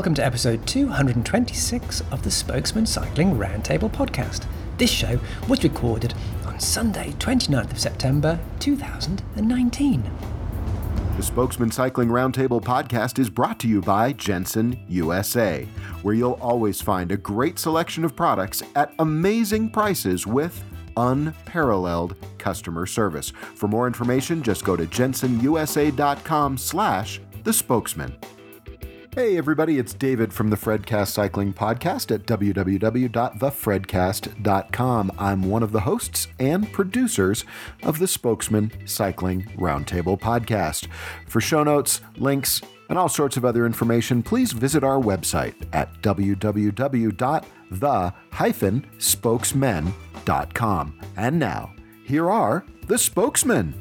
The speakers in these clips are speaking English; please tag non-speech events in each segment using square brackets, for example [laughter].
welcome to episode 226 of the Spokesmen Cycling Roundtable podcast. This show was recorded on Sunday, 29th of September 2019. The Spokesmen Cycling Roundtable podcast is brought to you by Jenson USA, where you'll always find a great selection of products at amazing prices with unparalleled customer service. For more information, just go to jensonusa.com slash the spokesman. Hey everybody, it's David from the Fredcast Cycling Podcast at www.thefredcast.com. I'm one of the hosts and producers of the Spokesmen Cycling Roundtable Podcast. For show notes, links, and all sorts of other information, please visit our website at www.the-spokesmen.com. And now, here are the spokesmen.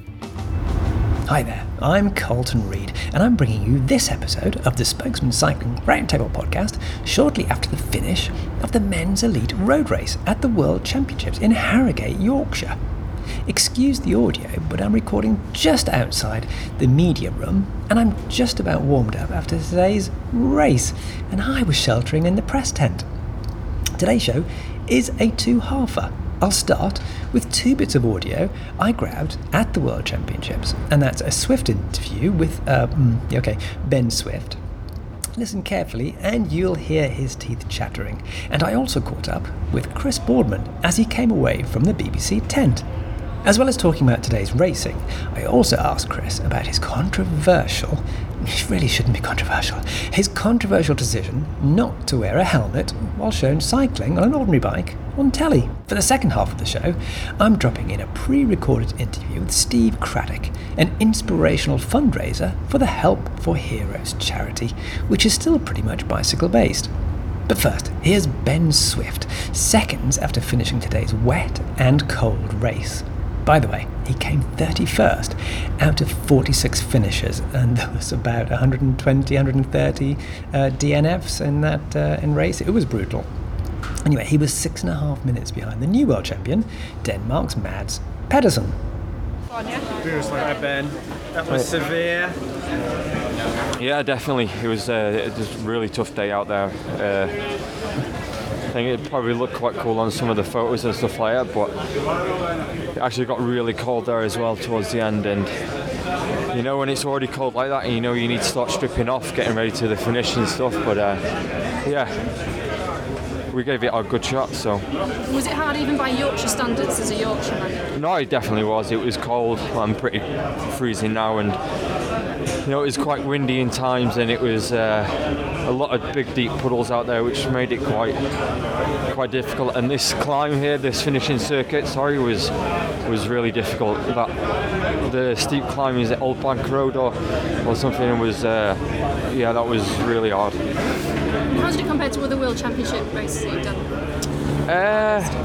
Hi there, I'm Carlton Reid, and I'm bringing you this episode of the Spokesmen Cycling Roundtable podcast shortly after the finish of the men's elite road race at the World Championships in Harrogate, Yorkshire. Excuse the audio, but I'm recording just outside the media room, and I'm just about warmed up after today's race, and I was sheltering in the press tent. Today's show is a two-halfer. I'll start with two bits of audio I grabbed at the World Championships, and that's a Swift interview with, uh, mm, okay, Ben Swift. Listen carefully, and you'll hear his teeth chattering. And I also caught up with Chris Boardman as he came away from the BBC tent. As well as talking about today's racing, I also asked Chris about his controversial, it really shouldn't be controversial, his controversial decision not to wear a helmet while shown cycling on an ordinary bike on telly. For the second half of the show, I'm dropping in a pre recorded interview with Steve Craddock, an inspirational fundraiser for the Help for Heroes charity, which is still pretty much bicycle based. But first, here's Ben Swift, seconds after finishing today's wet and cold race. By the way, he came 31st out of 46 finishers, and [laughs] there was about 120, 130 uh, DNFs in that uh, in race. It was brutal. Anyway, he was six and a half minutes behind the new world champion, Denmark's Mads Pedersen. Hi Ben, that was severe. Yeah, definitely. It was, uh, it was a really tough day out there. Uh, I think it probably looked quite cool on some of the photos and stuff like that, but it actually got really cold there as well towards the end. And you know, when it's already cold like that, and you know you need to start stripping off, getting ready to the finish and stuff. But uh, yeah, we gave it a good shot. So Was it hard even by Yorkshire standards as a Yorkshireman? no, it definitely was. It was cold. I'm pretty freezing now, and you know it was quite windy in times, and it was uh, a lot of big deep puddles out there, which made it quite quite difficult. And this climb here, this finishing circuit, sorry, was was really difficult. That the steep climb is it Old Bank Road or or something was uh, yeah, that was really hard. How did it compare to other World Championship races that you've done? Uh,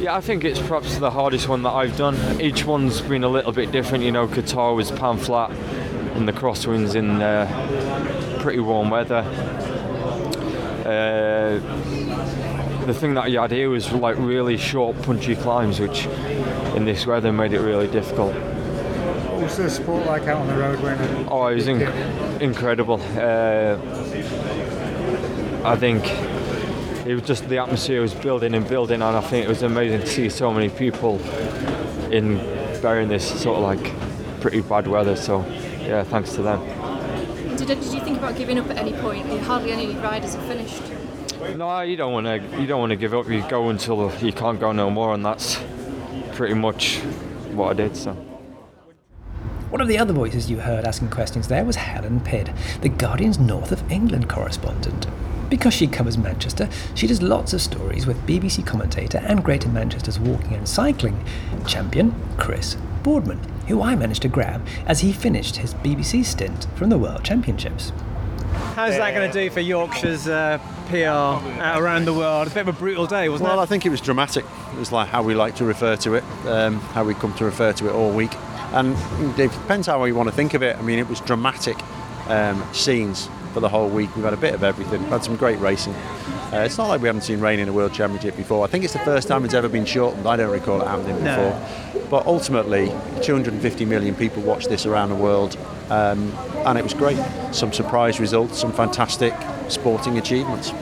yeah, I think it's perhaps the hardest one that I've done. Each one's been a little bit different. You know, Qatar was pan flat, and the crosswinds in uh, pretty warm weather. Uh, the thing that you had here was like really short, punchy climbs, which in this weather made it really difficult. What was the sport like out on the road when? Oh, it was inc- incredible. Uh, I think it was just the atmosphere was building and building, and I think it was amazing to see so many people in bearing this sort of like pretty bad weather. So, yeah, thanks to them. Did, did you think about giving up at any point? Hardly any riders have finished. No, you don't want to. You don't want to give up. You go until you can't go no more, and that's pretty much what I did. So. One of the other voices you heard asking questions there was Helen Pidd, the Guardian's North of England correspondent. Because she covers Manchester, she does lots of stories with BBC commentator and Greater Manchester's walking and cycling champion, Chris Boardman, who I managed to grab as he finished his BBC stint from the World Championships. How's that going to do for Yorkshire's uh, PR out around the world? A bit of a brutal day, wasn't it? Well, I think it was dramatic. It was like how we like to refer to it, um, how we come to refer to it all week. And it depends how you want to think of it. I mean, it was dramatic um, scenes for the whole week. We've had a bit of everything. We've had some great racing. Uh, it's not like we haven't seen rain in a World Championship before. I think it's the first time it's ever been shortened. I don't recall it happening No. before. But ultimately, 250 million people watched this around the world, um, and it was great. Some surprise results, some fantastic sporting achievements.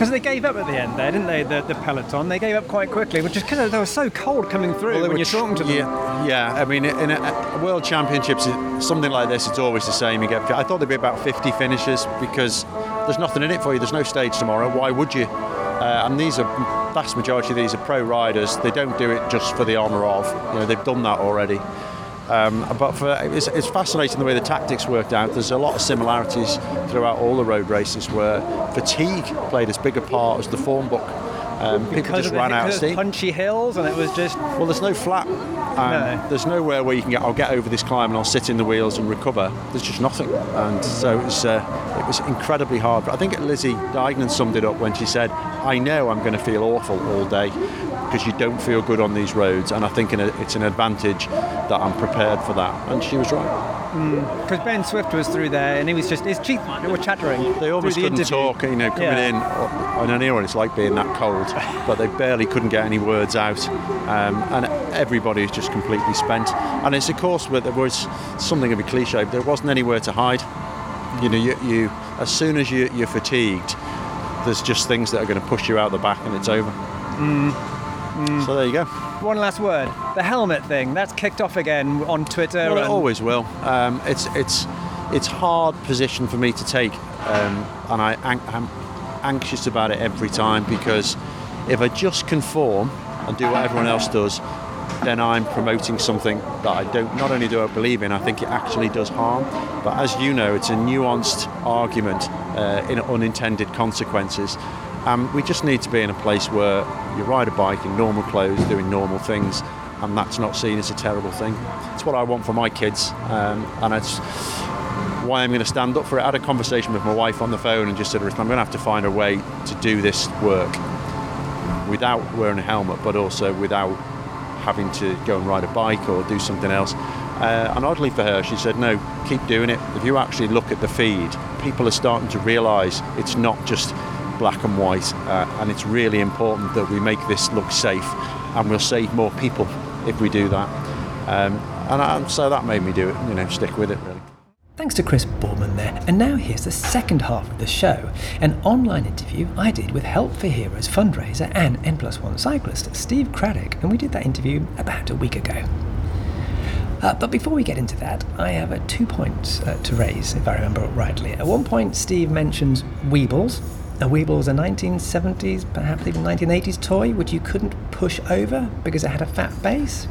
Because they gave up at the end there, didn't they? The, the peloton. They gave up quite quickly, which is because they were so cold coming through Well, when you're talking to them. Yeah, yeah. I mean, in a, a World Championships, something like this, it's always the same. You get. I thought there'd be about 50 finishers because there's nothing in it for you. There's no stage tomorrow. Why would you? Uh, and these are vast majority of these are pro riders. They don't do it just for the honour of. You know, they've done that already. Um, but for, it's, it's fascinating the way the tactics worked out. There's a lot of similarities throughout all the road races where fatigue played as big a part as the form book. Um, people just ran out of steam. punchy hills, and it was just Well, there's no flat. And No. There's nowhere where you can get. I'll get over this climb and I'll sit in the wheels and recover. There's just nothing, and so it was. Uh, it was incredibly hard. But I think Lizzie Deignan summed it up when she said, "I know I'm going to feel awful all day because you don't feel good on these roads, and I think in a, it's an advantage that I'm prepared for that." And she was right. Hmm. because Ben Swift was through there, and he was just his teeth they were chattering. They almost the couldn't interview. talk, you know, coming Yeah. in. Uh, I know what it's like being that cold, [laughs] but they barely couldn't get any words out. Um, and everybody was just completely spent. And it's, of course, where there was something of a cliche, but there wasn't anywhere to hide. You know, you, you as soon as you, you're fatigued, there's just things that are going to push you out the back and it's over. Hmm. So there you go. One last word: the helmet thing that's kicked off again on Twitter. Well, it always will. Um, it's it's it's hard position for me to take, um, and I I'm anxious about it every time because if I just conform and do what everyone else does, then I'm promoting something that I don't. Not only do I believe in, I think it actually does harm. But as you know, it's a nuanced argument uh, in unintended consequences. Um, we just need to be in a place where you ride a bike in normal clothes, doing normal things, and that's not seen as a terrible thing. It's what I want for my kids, um, and it's why I'm going to stand up for it. I had a conversation with my wife on the phone and just said, "Listen, I'm going to have to find a way to do this work without wearing a helmet, but also without having to go and ride a bike or do something else. Uh, and oddly for her, she said, no, keep doing it. If you actually look at the feed, people are starting to realise it's not just black and white, uh, and it's really important that we make this look safe, and we'll save more people if we do that. Um, and I, so that made me do it, you know, stick with it really. Thanks to Chris Boardman there. And now here's the second half of the show an online interview I did with Help for Heroes fundraiser and N plus one cyclist Steve Craddock, and we did that interview about a week ago. Uh, but before we get into that, I have uh, two points uh, to raise, if I remember rightly. At one point, Steve mentions Weebles. A Weeble was a 1970s, perhaps even 1980s toy which you couldn't push over because it had a fat base.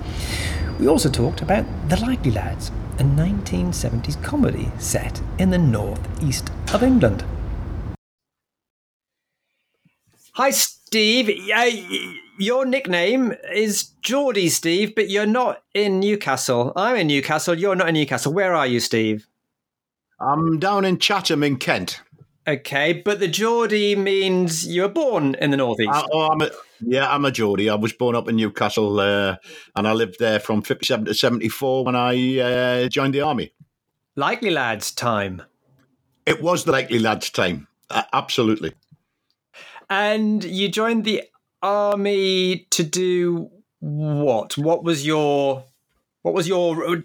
We also talked about The Likely Lads, a 1970s comedy set in the northeast of England. Hi, Steve. Yeah, your nickname is Geordie, Steve, but you're not in Newcastle. I'm in Newcastle. You're not in Newcastle. Where are you, Steve? I'm down in Chatham in Kent. Okay, but the Geordie means you were born in the northeast. I, oh, I'm a, yeah, I'm a Geordie. I was born up in Newcastle uh, and I lived there from 57 to 74 when I uh, joined the army. Likely lads, time. It was the likely lads' time. Uh, absolutely. And you joined the army to do what? What was your what was your uh,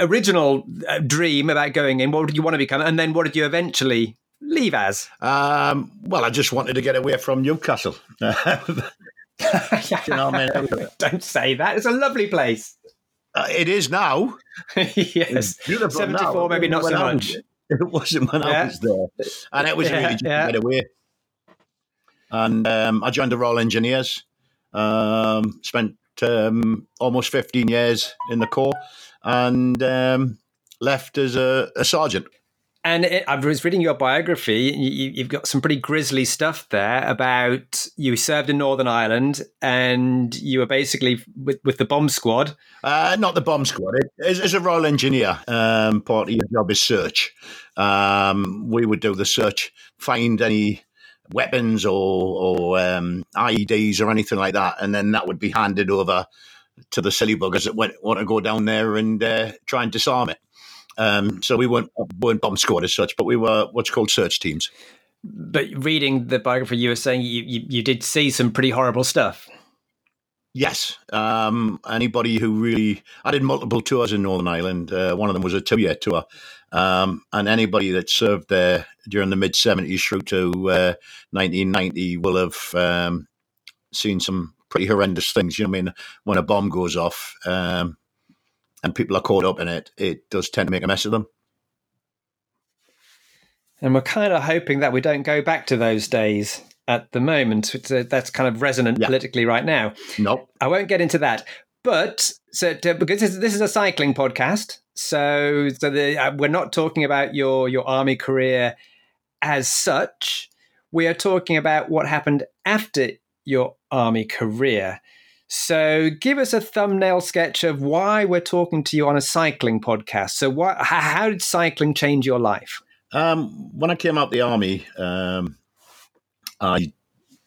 original uh, dream about going in? What did you want to become? And then what did you eventually leave as? Um, well, I just wanted to get away from Newcastle. [laughs] you know I mean? [laughs] Don't say that. It's a lovely place. Uh, it is now. [laughs] yes. Beautiful 74, now. maybe not so much. It wasn't when Yeah. I was there. And it was Yeah, really just yeah. to get away. And um, I joined the Royal Engineers. Um, spent um, almost 15 years in the Corps and um, left as a, a sergeant. And it, I was reading your biography. You, you've got some pretty grisly stuff there about you served in Northern Ireland and you were basically with, with the bomb squad. Uh, not the bomb squad. As, as a Royal Engineer, um, part of your job is search. Um, we would do the search, find any weapons or, or um, IEDs or anything like that, and then that would be handed over to the silly buggers that went, want to go down there and uh, try and disarm it. Um, so we weren't weren't bomb squad as such, but we were what's called search teams. but reading the biography, you were saying you, you, you did see some pretty horrible stuff. Yes. Um, anybody who really, I did multiple tours in Northern Ireland. Uh, one of them was a two year tour. Um, and anybody that served there during the mid 70s through to uh, 1990 will have um, seen some pretty horrendous things. You know what I mean? When a bomb goes off um, and people are caught up in it, it does tend to make a mess of them. And we're kind of hoping that we don't go back to those days at the moment. Uh, that's kind of resonant yeah. politically right now. Nope. I won't get into that. But so to, because this is, this is, a cycling podcast, so so the, uh, we're not talking about your your army career as such. We are talking about what happened after your army career. So, give us a thumbnail sketch of why we're talking to you on a cycling podcast. So, what, how did cycling change your life? Um, when I came out the army, um, I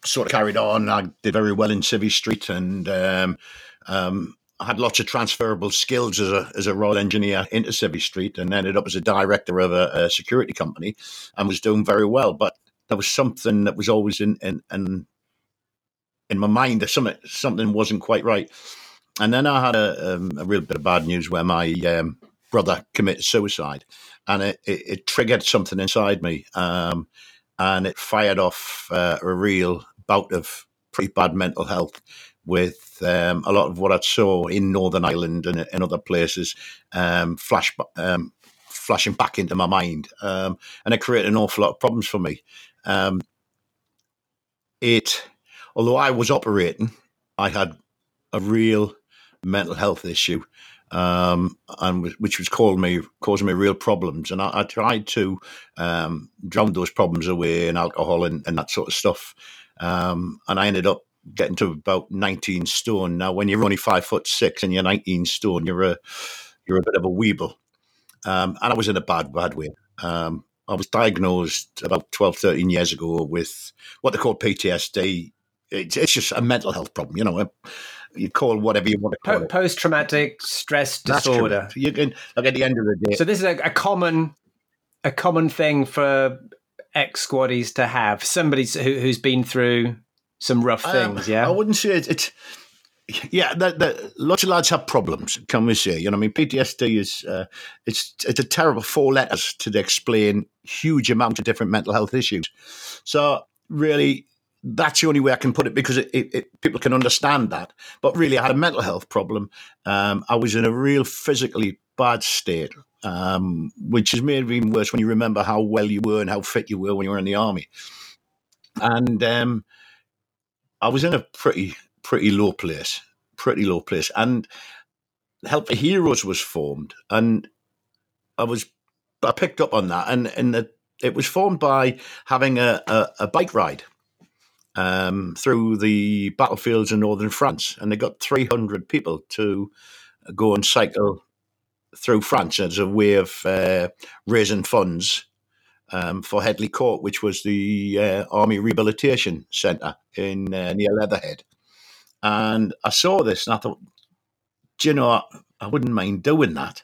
sort of carried on. I did very well in Civvy Street, and um, um, I had lots of transferable skills as a as a royal engineer into Civvy Street, and ended up as a director of a, a security company, and was doing very well. But there was something that was always in in, in in my mind something something wasn't quite right. And then I had a, um, a real bit of bad news where my um, brother committed suicide, and it, it, it triggered something inside me, um, and it fired off uh, a real bout of pretty bad mental health with um, a lot of what I saw in Northern Ireland and in other places um, flash um, flashing back into my mind, um, and it created an awful lot of problems for me. it although I was operating, I had a real mental health issue, um, and which was causing me causing me real problems. And I, I tried to um, drown those problems away in alcohol and, and that sort of stuff. Um, and I ended up getting to about 19 stone. Now, when you're only five foot six and you're 19 stone, you're a you're a bit of a weeble. Um, and I was in a bad, bad way. Um, I was diagnosed about 12, 13 years ago with what they call PTSD, it's, it's just a mental health problem. You know, you call whatever you want to call it. Post traumatic stress disorder. You can like at the end of the day. So this is a, a common a common thing for ex squaddies to have. Somebody who, has been through some rough um, things. Um, yeah, I wouldn't say it's. it's yeah, the, the, lots of lads have problems. Can we say? You know, I mean, PTSD is uh, it's it's a terrible four letters to explain huge amount of different mental health issues. So really, that's the only way I can put it because it, it, it, people can understand that. But really, I had a mental health problem. Um, I was in a real physically bad state, um, which is made even worse when you remember how well you were and how fit you were when you were in the army. And um, I was in a pretty pretty low place, pretty low place. And Help Heroes was formed, and I was I picked up on that, and and the, it was formed by having a, a, a bike ride um, through the battlefields in northern France, and they got 300 people to go and cycle through France as a way of uh, raising funds um, for Headley Court, which was the uh, Army Rehabilitation Centre in uh, near Leatherhead. And I saw this, and I thought, do you know, I, wouldn't mind doing that.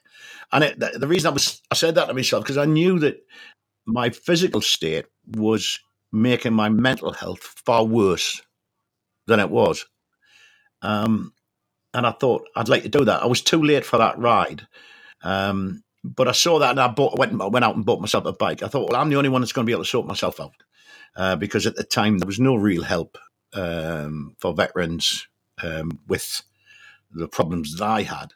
And it, the, the reason I was, I said that to myself because I knew that my physical state was making my mental health far worse than it was. Um, and I thought I'd like to do that. I was too late for that ride. Um, but I saw that and I bought, went, went out and bought myself a bike. I thought, well, I'm the only one that's going to be able to sort myself out. Uh, because at the time there was no real help um, for veterans um, with the problems that I had.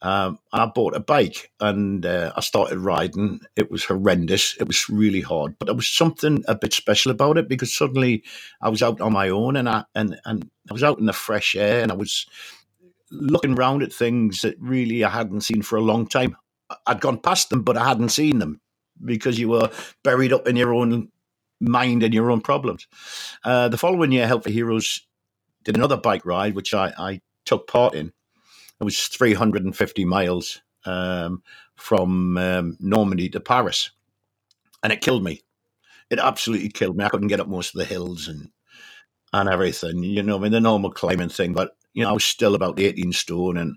Um, I bought a bike and uh, I started riding. It was horrendous. It was really hard, but there was something a bit special about it because suddenly I was out on my own and I and and I was out in the fresh air and I was looking around at things that really I hadn't seen for a long time. I'd gone past them, but I hadn't seen them because you were buried up in your own mind and your own problems. Uh, the following year, Help for Heroes did another bike ride, which I, I took part in it was 350 miles um, from um, Normandy to Paris, and it killed me. It absolutely killed me. I couldn't get up most of the hills and and everything. You know, I mean the normal climbing thing, but you know I was still about 18 stone, and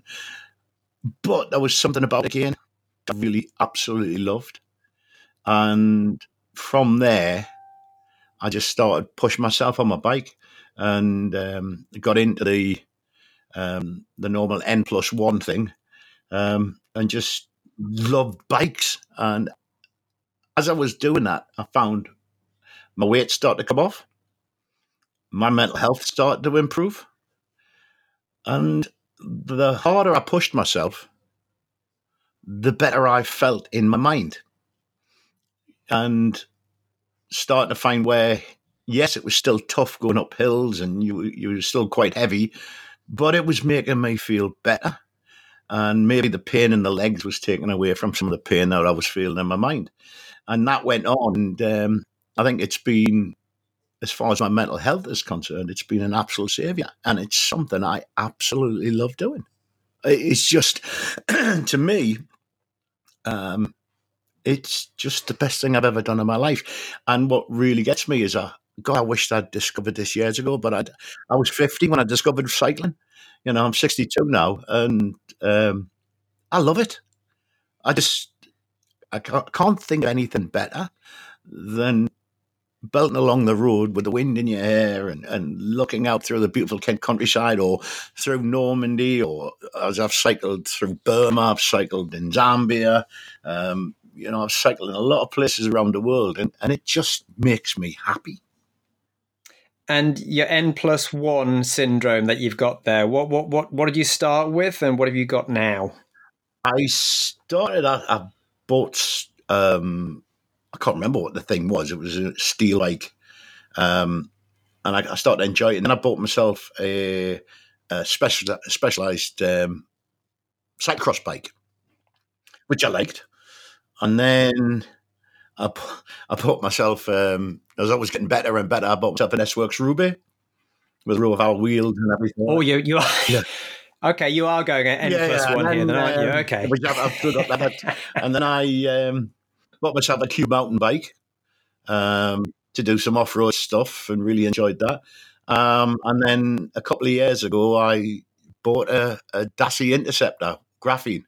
but there was something about it again I really absolutely loved, and from there I just started pushing myself on my bike and um, got into the um, the normal N plus one thing, um, and just loved bikes. And as I was doing that, I found my weight started to come off, my mental health started to improve, and the harder I pushed myself, the better I felt in my mind. And starting to find where, yes, it was still tough going up hills and you, you were still quite heavy, but it was making me feel better. And maybe the pain in the legs was taken away from some of the pain that I was feeling in my mind. And that went on. And um, I think it's been, as far as my mental health is concerned, it's been an absolute savior. And it's something I absolutely love doing. It's just, [clears throat] to me, um, it's just the best thing I've ever done in my life. And what really gets me is, uh, God, I wish I'd discovered this years ago, but I'd, I was 50 when I discovered cycling. You know, I'm 62 now, and um, I love it. I just, I can't, can't think of anything better than belting along the road with the wind in your hair and, and looking out through the beautiful Kent countryside or through Normandy or as I've cycled through Burma, I've cycled in Zambia, um, you know, I've cycled in a lot of places around the world and, and it just makes me happy. And your N plus one syndrome that you've got there, what what what what did you start with and what have you got now? I started I, I bought um I can't remember what the thing was. It was a steel like um and I, I started enjoying it. And then I bought myself a, a special specialized um cyclocross bike, which I liked. And then I, I bought myself, um, I was always getting better and better. I bought myself an S Works Roubaix with Roval wheels and everything. Oh, you, you are. Yeah. [laughs] Okay, you are going at N yeah, plus yeah, one then, here, then, aren't you? Um, okay. That, [laughs] and then I um, bought myself a Q mountain bike um, to do some off road stuff and really enjoyed that. Um, and then a couple of years ago, I bought a, a Interceptor graphene.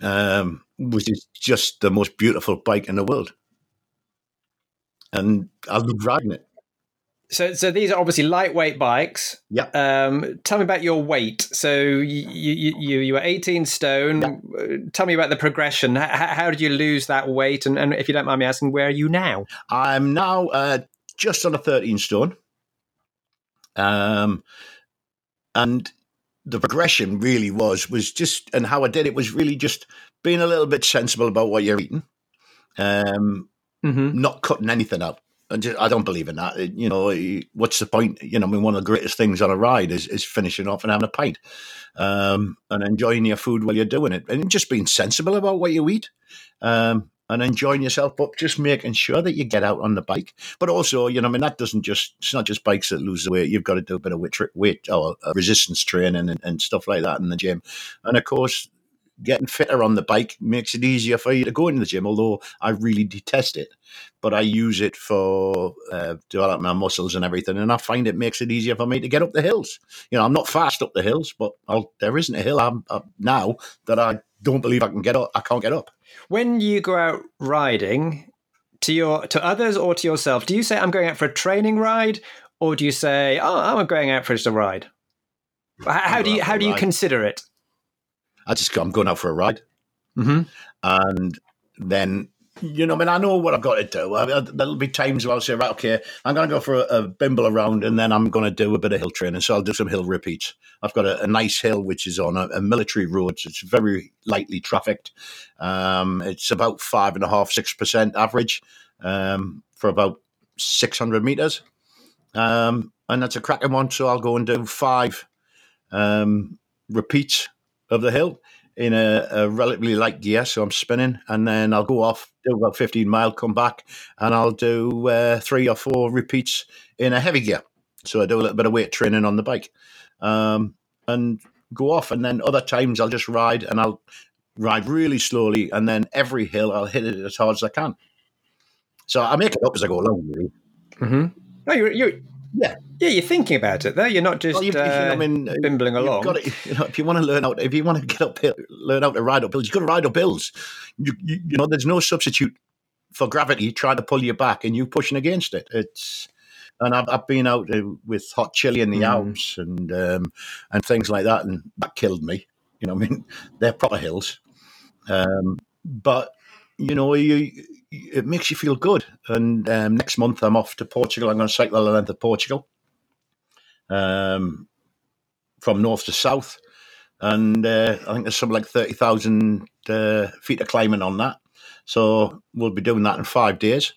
Um, which is just the most beautiful bike in the world. And I love riding it. So, so these are obviously lightweight bikes. Yeah. Um, tell me about your weight. So you you you, you were eighteen stone. Yeah. Tell me about the progression. How, how, did you lose that weight? And, and if you don't mind me asking, where are you now? I'm now uh, just under thirteen stone. Um, and the progression really was was just and how I did it was really just being a little bit sensible about what you're eating, um, mm-hmm. not cutting anything out. And just, I don't believe in that. You know, what's the point? You know, I mean, one of the greatest things on a ride is, is finishing off and having a pint um, and enjoying your food while you're doing it, and just being sensible about what you eat. Um, and enjoying yourself, but just making sure that you get out on the bike. But also, you know, I mean, that doesn't just, it's not just bikes that lose weight. You've got to do a bit of weight, weight or uh, resistance training and, and stuff like that in the gym. And of course, getting fitter on the bike makes it easier for you to go into the gym, although I really detest it. But I use it for uh, developing my muscles and everything, and I find it makes it easier for me to get up the hills. You know, I'm not fast up the hills, but I'll, there isn't a hill I'm, uh, now that I don't believe I can get up. I can't get up. When you go out riding, to your to others or to yourself, do you say I'm going out for a training ride, or do you say, oh, I'm going out for just a ride? How, how do you how do you consider it? I just I'm going out for a ride, mm-hmm. and then you know, I mean, I know what I've got to do. I mean, there'll be times where I'll say, right, okay, I'm going to go for a, a, bimble around and then I'm going to do a bit of hill training. So I'll do some hill repeats. I've got a, a nice hill which is on a, a, military road. So it's very lightly trafficked. Um, it's about five and a half, six percent average um, for about 600 meters. Um, and that's a cracking one. So I'll go and do five um, repeats of the hill in a, a, relatively light gear, so I'm spinning, and then I'll go off, do about 15 mile, come back, and I'll do uh, three or four repeats in a heavy gear. So I do a little bit of weight training on the bike, um, and go off, and then other times I'll just ride, and I'll ride really slowly, and then every hill I'll hit it as hard as I can. So I make it up as I go along. Really. Mm-hmm. No, you're, you're yeah, yeah, you're thinking about it though. You're not just well, you, uh, I mean, bimbling along. To, [laughs] you know, if you want to learn how, if you want to get up, learn how to ride up hills. You've got to ride up hills. You, you, you know, there's no substitute for gravity trying to pull you back and you pushing against it. It's and I've, I've been out uh, with Hot Chillee in the Mm. Alps and um, and things like that, and that killed me. You know, [laughs] I mean, they're proper hills, um, but you know, you it makes you feel good. And um, next month I'm off to Portugal. I'm going to cycle the length of Portugal, um, from north to south, and uh, I think there's something like thirty thousand uh, feet of climbing on that. So we'll be doing that in five days.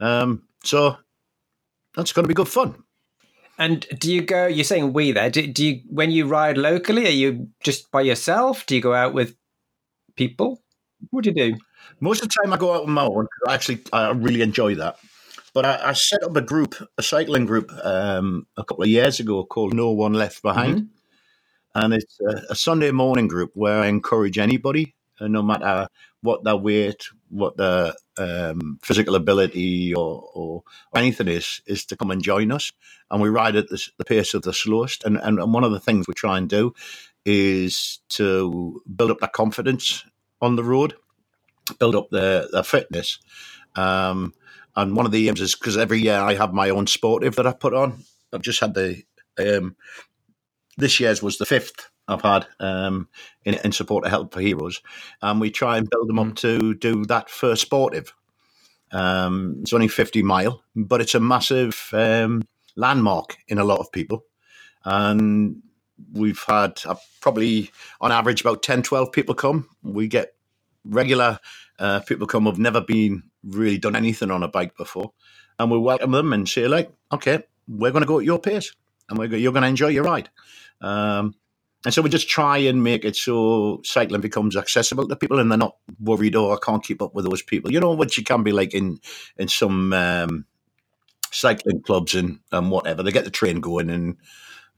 Um, so that's going to be good fun. And do you go? You're saying we there. Do, do you when you ride locally? Are you just by yourself? Do you go out with people? What do you do? Most of the time, I go out on my own. I actually, I really enjoy that. But I, I set up a group, a cycling group, um, a couple of years ago called No One Left Behind, and it's a, a Sunday morning group where I encourage anybody, uh, no matter what their weight, what their um, physical ability, or, or anything is, is to come and join us. And we ride at the, the pace of the slowest. And, and and one of the things we try and do is to build up their confidence on the road build up their, their fitness. Um, and one of the aims is because every year I have my own sportive that I put on. I've just had the um, this year's was the fifth I've had um, in, in support of Help for Heroes, and we try and build them up to do that first sportive. Um, it's only fifty mile, but it's a massive um, landmark in a lot of people, and we've had uh, probably on average about 10, 12 people come. We get regular uh, people come who've never been really done anything on a bike before, and we welcome them and say like, okay, we're going to go at your pace, and we're go- you're going to enjoy your ride. Um, and so we just try and make it so cycling becomes accessible to people, and they're not worried, oh, I can't keep up with those people. You know, what you can be like in in some um, cycling clubs and and whatever. They get the train going, and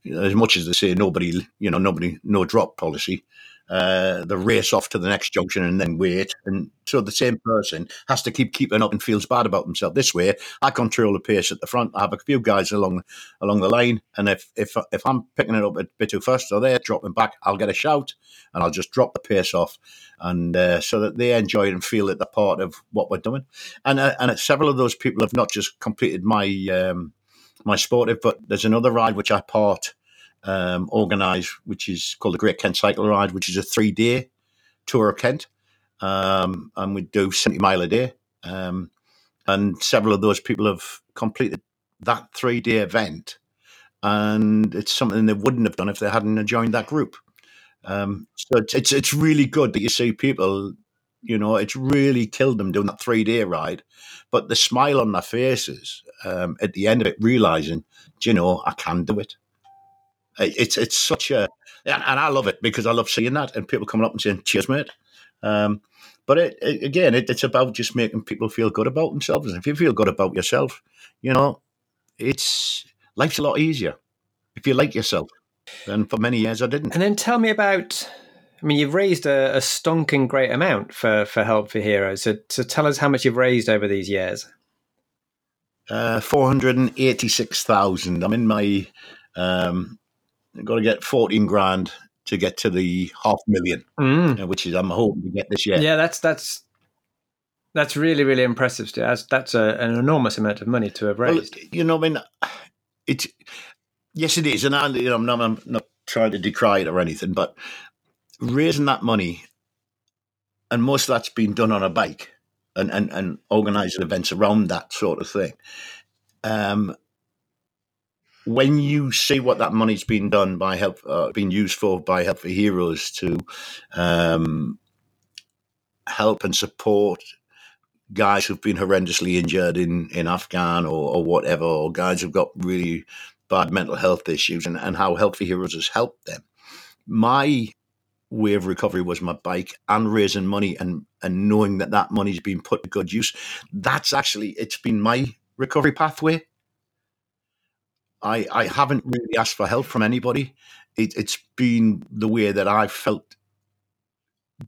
you know, as much as they say nobody, you know, nobody, no drop policy uh, the race off to the next junction and then wait. And so the same person has to keep keeping up and feels bad about himself. This way, I control the pace at the front. I have a few guys along along the line, and if if if I'm picking it up a bit too fast or they're dropping back, I'll get a shout and I'll just drop the pace off, and uh, so that they enjoy and feel that they're part of what we're doing. And uh, and several of those people have not just completed my um, my sportive, but there's another ride which I part um, organised, which is called the Great Kent Cycle Ride, which is a three day tour of Kent. Um, and we do 70 mile a day. Um, and several of those people have completed that three day event. And it's something they wouldn't have done if they hadn't joined that group. Um, so it's, it's, it's really good that you see people, you know, it's really killed them doing that three day ride. But the smile on their faces um, at the end of it, realizing, do you know, I can do it. It- It's it's such a and and I love it because I love seeing that and people coming up and saying cheers, mate. Um, but it, it, again, it, it's about just making people feel good about themselves. And if you feel good about yourself, you know, it's life's a lot easier if you like yourself. And for many years, I didn't. And then tell me about. I mean, you've raised a, a stonking great amount for, for Help for Heroes. So, so tell us how much you've raised over these years. Uh, Four hundred and eighty-six thousand. I'm in my. Um, I've got to get fourteen grand to get to the half million, Mm. uh, which is I'm hoping to get this year. Yeah, that's that's that's really really impressive. That's that's a, an enormous amount of money to have Well, raised. you know, I mean, it's yes, it is, and I, you know, I'm not, I'm not trying to decry it or anything, but raising that money, and most of that's been done on a bike, and and and organising events around that sort of thing. Um, when you see what that money's been done by help, uh, been used for by Help for Heroes to um, help and support guys who've been horrendously injured in, in Afghan or, or whatever, or guys who've got really bad mental health issues, and, and how Help for Heroes has helped them. My way of recovery was my bike and raising money and, and knowing that that money's been put to good use. That's actually, it's been my recovery pathway. I, I haven't really asked for help from anybody. It, it's been the way that I've felt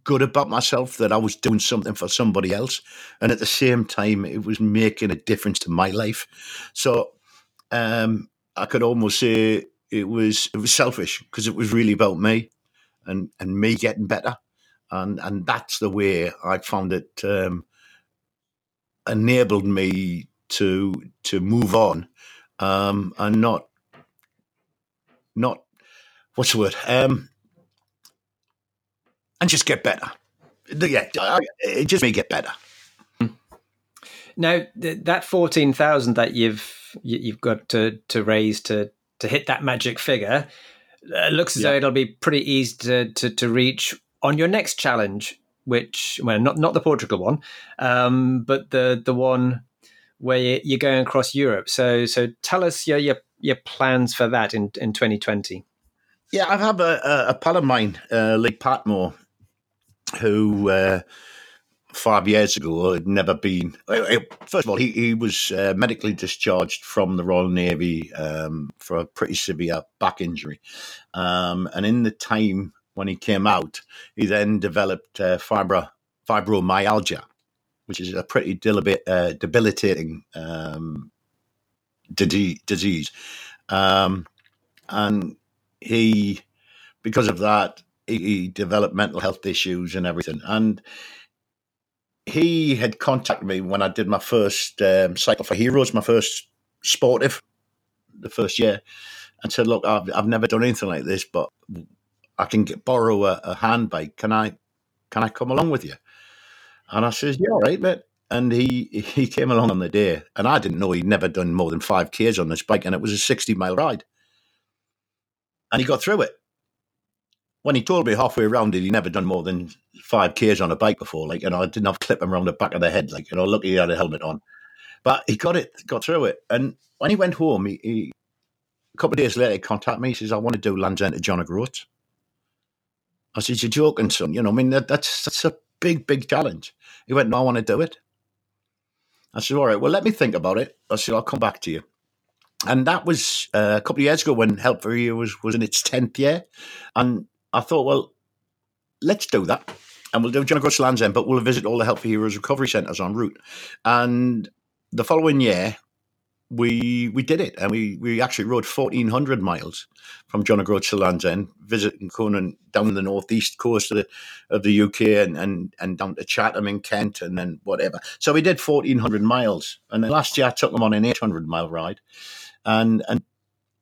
good about myself that I was doing something for somebody else, and at the same time, it was making a difference to my life. So um, I could almost say it was it was selfish because it was really about me and and me getting better, and and that's the way I found it. Um, enabled me to to move on um, and not not what's the word um, and just get better. Yeah, it just may get better. Now that fourteen thousand that you've you- you've got to to raise to to hit that magic figure uh, looks as though it'll be pretty easy to, to to reach on your next challenge, which well not not the Portugal one, um, but the the one where you- you're going across Europe. So so tell us your your, your plans for that in in 2020. Yeah, I've a, a, a pal of mine, uh, Lee Patmore, who uh, five years ago had never been. First of all, he, he was uh, medically discharged from the Royal Navy um, for a pretty severe back injury. Um, and in the time when he came out, he then developed uh, fibro, fibromyalgia, which is a pretty uh, debilitating um, disease. Um, and he, because of that, he, he developed mental health issues and everything. And he had contacted me when I did my first um, Cycle for Heroes, my first sportive, the first year, and said, "Look, I've, I've never done anything like this, but I can get, borrow a, a hand bike. Can I, can I come along with you?" And I says, "Yeah, all right, mate." And he he came along on the day, and I didn't know he'd never done more than five k's on this bike, and it was a sixty mile ride, and he got through it. When he told me halfway around it, he never done more than five k's on a bike before. Like you know, I didn't have clip him around the back of the head. Like you know, lucky he had a helmet on, but he got it, got through it. And when he went home, he, he a couple of days later, he contacted me. He says, "I want to do Land's End to John O'Groats." I said, "You're joking, son? You know, I mean, that, that's that's a big, big challenge." He went, "No, I want to do it." I said, "All right, well, let me think about it." I said, "I'll come back to you." And that was uh, a couple of years ago when Help for You was was in its tenth year, and I thought, well, let's do that, and we'll do John O'Groats Land's End, but we'll visit all the Help for Heroes recovery centres en route. And the following year, we we did it, and we we actually rode fourteen hundred miles from John O'Groats to Land's End, visiting Conan down the northeast coast of the of the UK and and and down to Chatham in Kent, and then whatever. So we did fourteen hundred miles, and then last year I took them on an eight hundred mile ride, and and.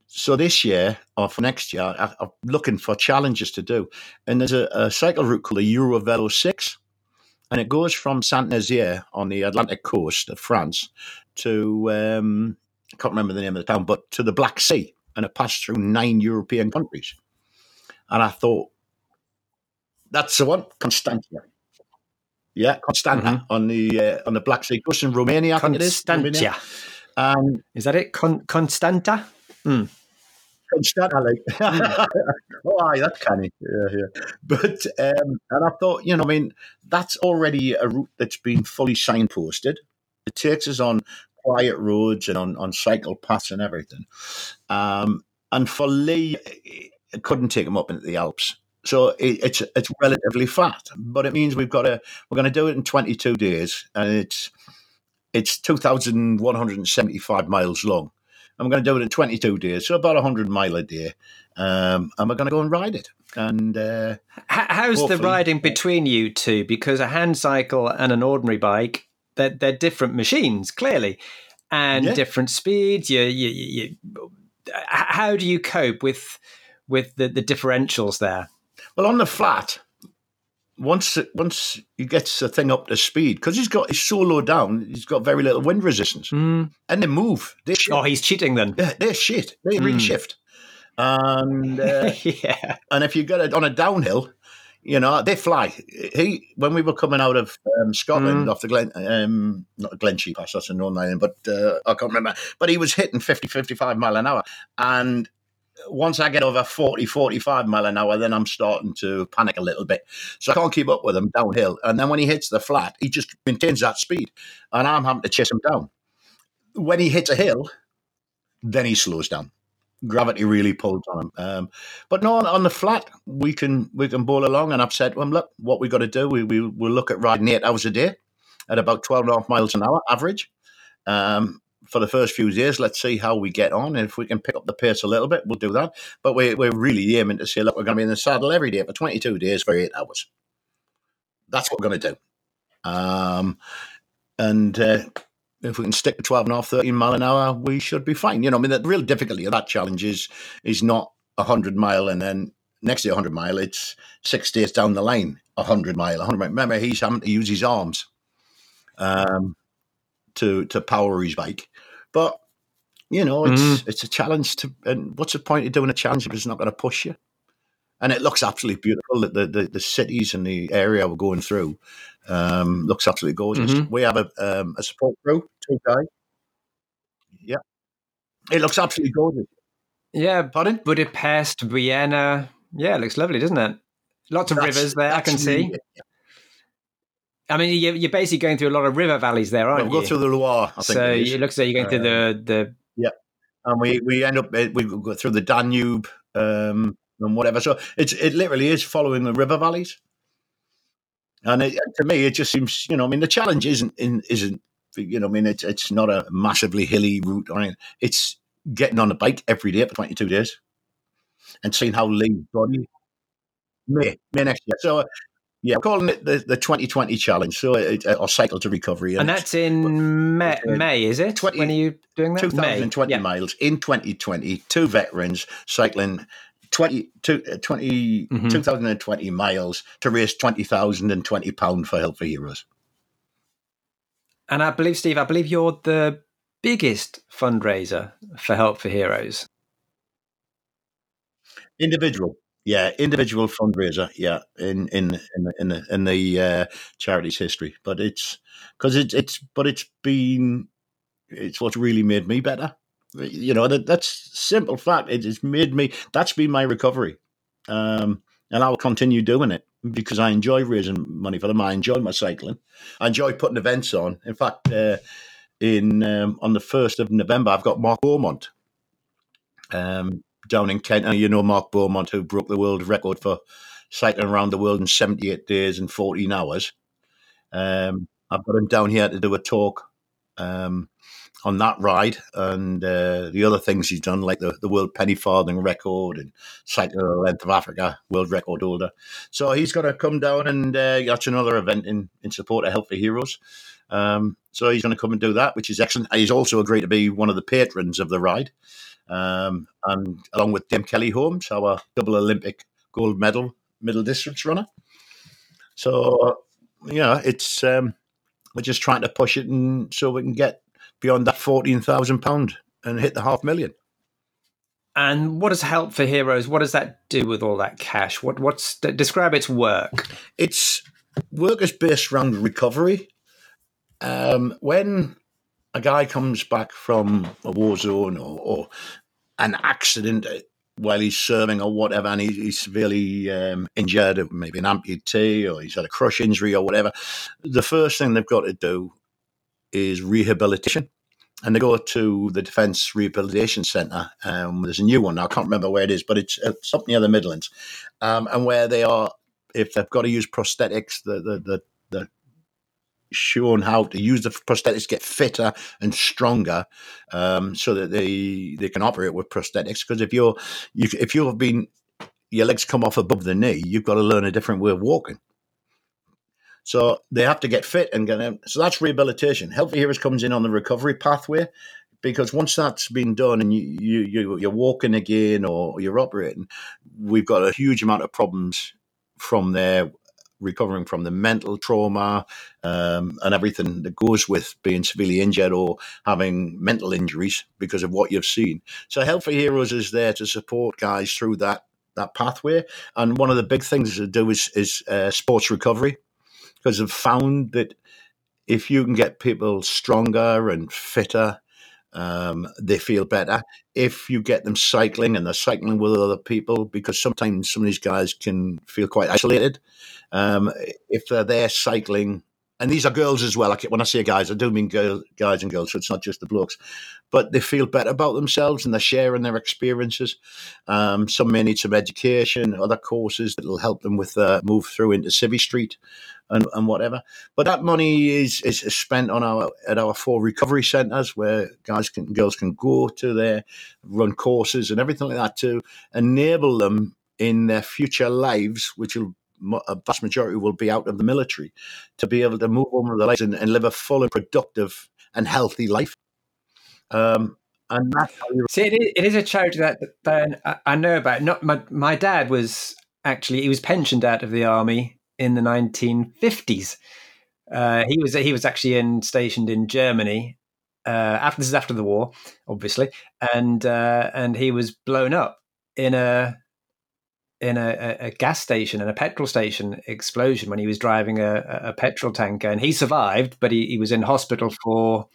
So this year or for next year, I, I'm looking for challenges to do, and there's a, a cycle route called the Eurovelo Six, and it goes from Saint Nazaire on the Atlantic coast of France to um, I can't remember the name of the town, but to the Black Sea, and it passed through nine European countries. And I thought, that's the one, Constantia. Yeah, Constanta on the uh, on the Black Sea coast in Romania. I think it is. Romania. Constantia. Um, Is that it? Con- Constanta? Constanta, like, [laughs] [laughs] oh, aye, that's canny. Yeah, yeah. But um, and I thought, you know, I mean, that's already a route that's been fully signposted. It takes us on quiet roads and on, on cycle paths and everything. Um, and for Lee, it couldn't take him up into the Alps. So it, it's it's relatively fat, but it means we've got to we're going to do it in 22 days, and it's it's 2,175 miles long. We're going to do it in 22 days, so about 100 mile a day, um, and we're going to go and ride it. And uh, how's the riding between you two? Because a hand cycle and an ordinary bike, they're, they're different machines, clearly, and Yeah. different speeds. You, you, you, you, how do you cope with with the, the differentials there? Well, on the flat, once once he gets the thing up to speed, because he's got he's so low down, he's got very little wind resistance, and they move. They. Oh, he's cheating then. they're, they're shit. They really shift. And [laughs] uh, yeah. and if you get it on a downhill, you know they fly. He when we were coming out of um, Scotland off the Glen, um, not Glen Sheep Pass, that's a Northern Ireland, but uh, I can't remember. But he was hitting 50, 55 mile an hour, and once I get over 40, 45 mile an hour, then I'm starting to panic a little bit. So I can't keep up with him downhill. And then when he hits the flat, he just maintains that speed, and I'm having to chase him down. When he hits a hill, then he slows down. Gravity really pulls on him. Um, but no, on, the flat, we can we can bowl along. And I've said to him, look, what we got to do, we, we we'll look at riding eight hours a day at about 12 and a half miles an hour average. Um, for the first few days, let's see how we get on. And if we can pick up the pace a little bit, we'll do that. But we're, we're really aiming to say, look, we're going to be in the saddle every day for 22 days for eight hours. That's what we're going to do. Um, and uh, if we can stick to 12 and a half, 13 mile an hour, we should be fine. You know, I mean, the real difficulty of that challenge is, is not 100 mile and then next to 100 mile, it's six days down the line, 100 mile, 100 mile. Remember, he's having to use his arms um, to to power his bike. But, you know, it's Mm. it's a challenge to, and what's the point of doing a challenge if it's not going to push you? And it looks absolutely beautiful. The, the, the, the cities and the area we're going through um, looks absolutely gorgeous. Mhm. We have a, um, a support crew, two guys. Yeah. It looks absolutely gorgeous. Yeah, Pardon? Budapest, Vienna. Yeah, it looks lovely, doesn't it? Lots of That's- rivers there, I can see. I mean, you're, you're basically going through a lot of river valleys there, aren't We'll go through the Loire, I think. so it it looks like you're going through the, the yeah, and we, we end up eh, we go through the Danube um, and whatever. So it's it literally is following the river valleys. And it, to me, it just seems you know I mean the challenge isn't in, isn't you know I mean it's it's not a massively hilly route or anything. It's getting on a bike every day for twenty two days and seeing how lean body May May next year. So. Yeah, we're calling it the, the 2020 challenge, so it, or cycle to recovery, and that's in May, uh, May, is it? 20 when are you doing that? 2020 May. Yeah. miles in 2020, two veterans cycling 20, two- uh, 20 Mhm. 2020 miles to raise 20,000 and 20 pound for Help for Heroes. And I believe, Steve, I believe you're the biggest fundraiser for Help for Heroes. Individual. Yeah, individual fundraiser. Yeah, in in in the in the, in the uh, charity's history, but it's because it's it's but it's been it's what's really made me better. You know that that's simple fact. It has made me. That's been my recovery, um, and I will continue doing it because I enjoy raising money for them. I enjoy my cycling. I enjoy putting events on. In fact, uh, in um, on the first of November, I've got Mark Beaumont um, down in Kent. And you know Mark Beaumont, who broke the world record for cycling around the world in 78 days and 14 hours. Um, I've got him down here to do a talk um, on that ride and uh, the other things he's done, like the, the world penny farthing record and cycling the length of Africa, world record holder. So he's going to come down and uh, that's another event in, in support of Help for Heroes. Um, so he's going to come and do that, which is excellent. He's also agreed to be one of the patrons of the ride um, and along with Dame Kelly Holmes, our double Olympic gold medal middle distance runner. So yeah, it's um, we're just trying to push it, and so we can get beyond that fourteen thousand pound and hit the half million. And what does Help for Heroes? What does that do with all that cash? What what's describe its work? It's work is based around recovery. Um, when a guy comes back from a war zone or, or an accident while he's serving or whatever, and he, he's severely um, injured, maybe an amputee or he's had a crush injury or whatever, the first thing they've got to do is rehabilitation. And they go to the Defence Rehabilitation Centre. Um, there's a new one now. I can't remember where it is, but it's, it's up near the Midlands. Um, and where they are, if they've got to use prosthetics, the the the, the shown how to use the prosthetics, get fitter and stronger, um, so that they they can operate with prosthetics. Because if you're you, if you've been your legs come off above the knee, you've got to learn a different way of walking. So they have to get fit and get out. So that's rehabilitation. For Heroes comes in on the recovery pathway because once that's been done and you, you, you you're walking again or you're operating, we've got a huge amount of problems from there recovering from the mental trauma um, and everything that goes with being severely injured or having mental injuries because of what you've seen. So Help for Heroes is there to support guys through that that pathway. And one of the big things to do is, is uh, sports recovery because they've found that if you can get people stronger and fitter, um, they feel better. If you get them cycling and they're cycling with other people, because sometimes some of these guys can feel quite isolated. Um, if they're there cycling, and these are girls as well. When I say guys, I do mean girl, guys and girls, so it's not just the blokes. But they feel better about themselves and they're sharing their experiences. Um, some may need some education, other courses that will help them with uh, move through into Civvy Street and, and whatever. But that money is, is is spent on our at our four recovery centres where guys can girls can go to there, run courses and everything like that to enable them in their future lives, which will a vast majority will be out of the military to be able to move on with their lives and, and live a full and productive and healthy life. Um, and that's how you See, it is, it is a charity that, that I- I know about. Not my my dad was actually he was pensioned out of the army in the 1950s. Uh, he was he was actually in stationed in Germany. Uh, after this is after the war, obviously, and uh, and he was blown up in a in a, a, gas station and a petrol station explosion when he was driving a, a petrol tanker, and he survived, but he, he was in hospital for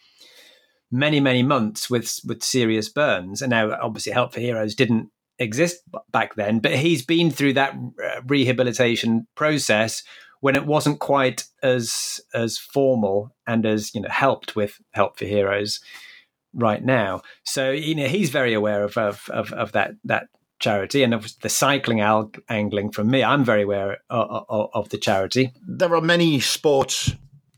many many months with with serious burns. And now, obviously, Help for Heroes didn't exist back then, but he's been through that uh, rehabilitation process when it wasn't quite as as formal and as you know helped with Help for Heroes right now. So you know he's very aware of of of, of that that charity and the cycling al- angling from me. I'm very aware of, of, of the charity. there are many sports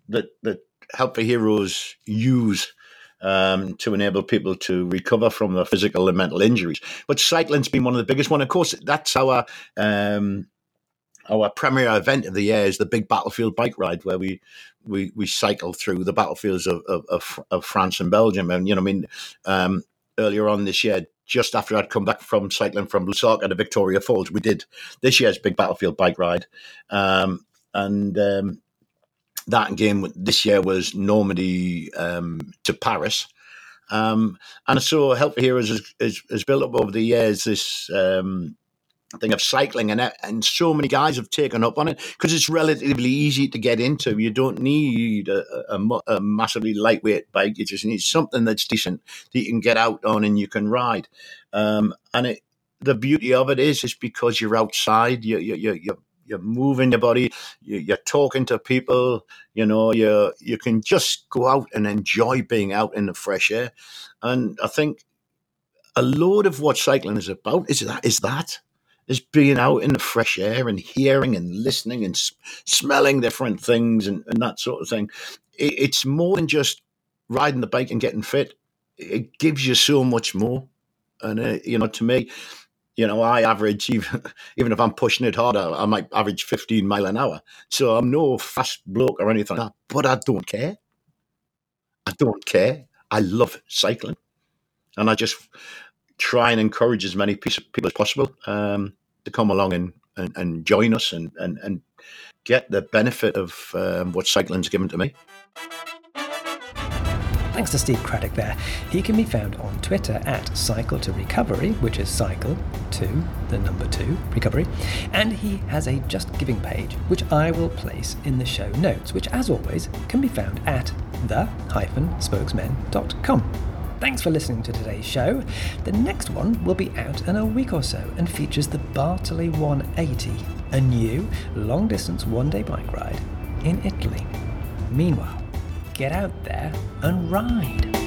that that help for heroes use um, to enable people to recover from their physical and mental injuries. But cycling's been one of the biggest one. Of course, that's our um, our premier event of the year is the big battlefield bike ride, where we we, we cycle through the battlefields of, of, of, of France and Belgium. And you know, I mean, um, earlier on this year, just after I'd come back from cycling from Lusaka to Victoria Falls, we did this year's big battlefield bike ride, um, and um, that game this year was Normandy um, to Paris. Um, and so Help for Heroes has, has, has built up over the years this um, thing of cycling, and and so many guys have taken up on it because it's relatively easy to get into. You don't need a, a, a massively lightweight bike; you just need something that's decent that you can get out on and you can ride. Um, and it, the beauty of it is, is because you're outside, you you you you're, you're moving your body, you, you're talking to people. You know, you you can just go out and enjoy being out in the fresh air. And I think a load of what cycling is about is that is that is being out in the fresh air and hearing and listening and smelling different things and, and that sort of thing. It, it's more than just riding the bike and getting fit. It gives you so much more. And uh, you know, to me, you know, I average [laughs] even even if I'm pushing it harder, I might average 15 mile an hour. So I'm no fast bloke or anything like that. But I don't care. I don't care. I love cycling, and I just try and encourage as many people as possible um, to come along and, and, and join us and, and, and get the benefit of um, what cycling's given to me. Thanks to Steve Craddock there. He can be found on Twitter at Cycle to Recovery, which is cycle to the number two, recovery. And he has a Just Giving page, which I will place in the show notes, which as always can be found at the-spokesmen.com. Thanks for listening to today's show. The next one will be out in a week or so and features the Bartoli 180, a new long distance one day bike ride in Italy. Meanwhile, get out there and ride.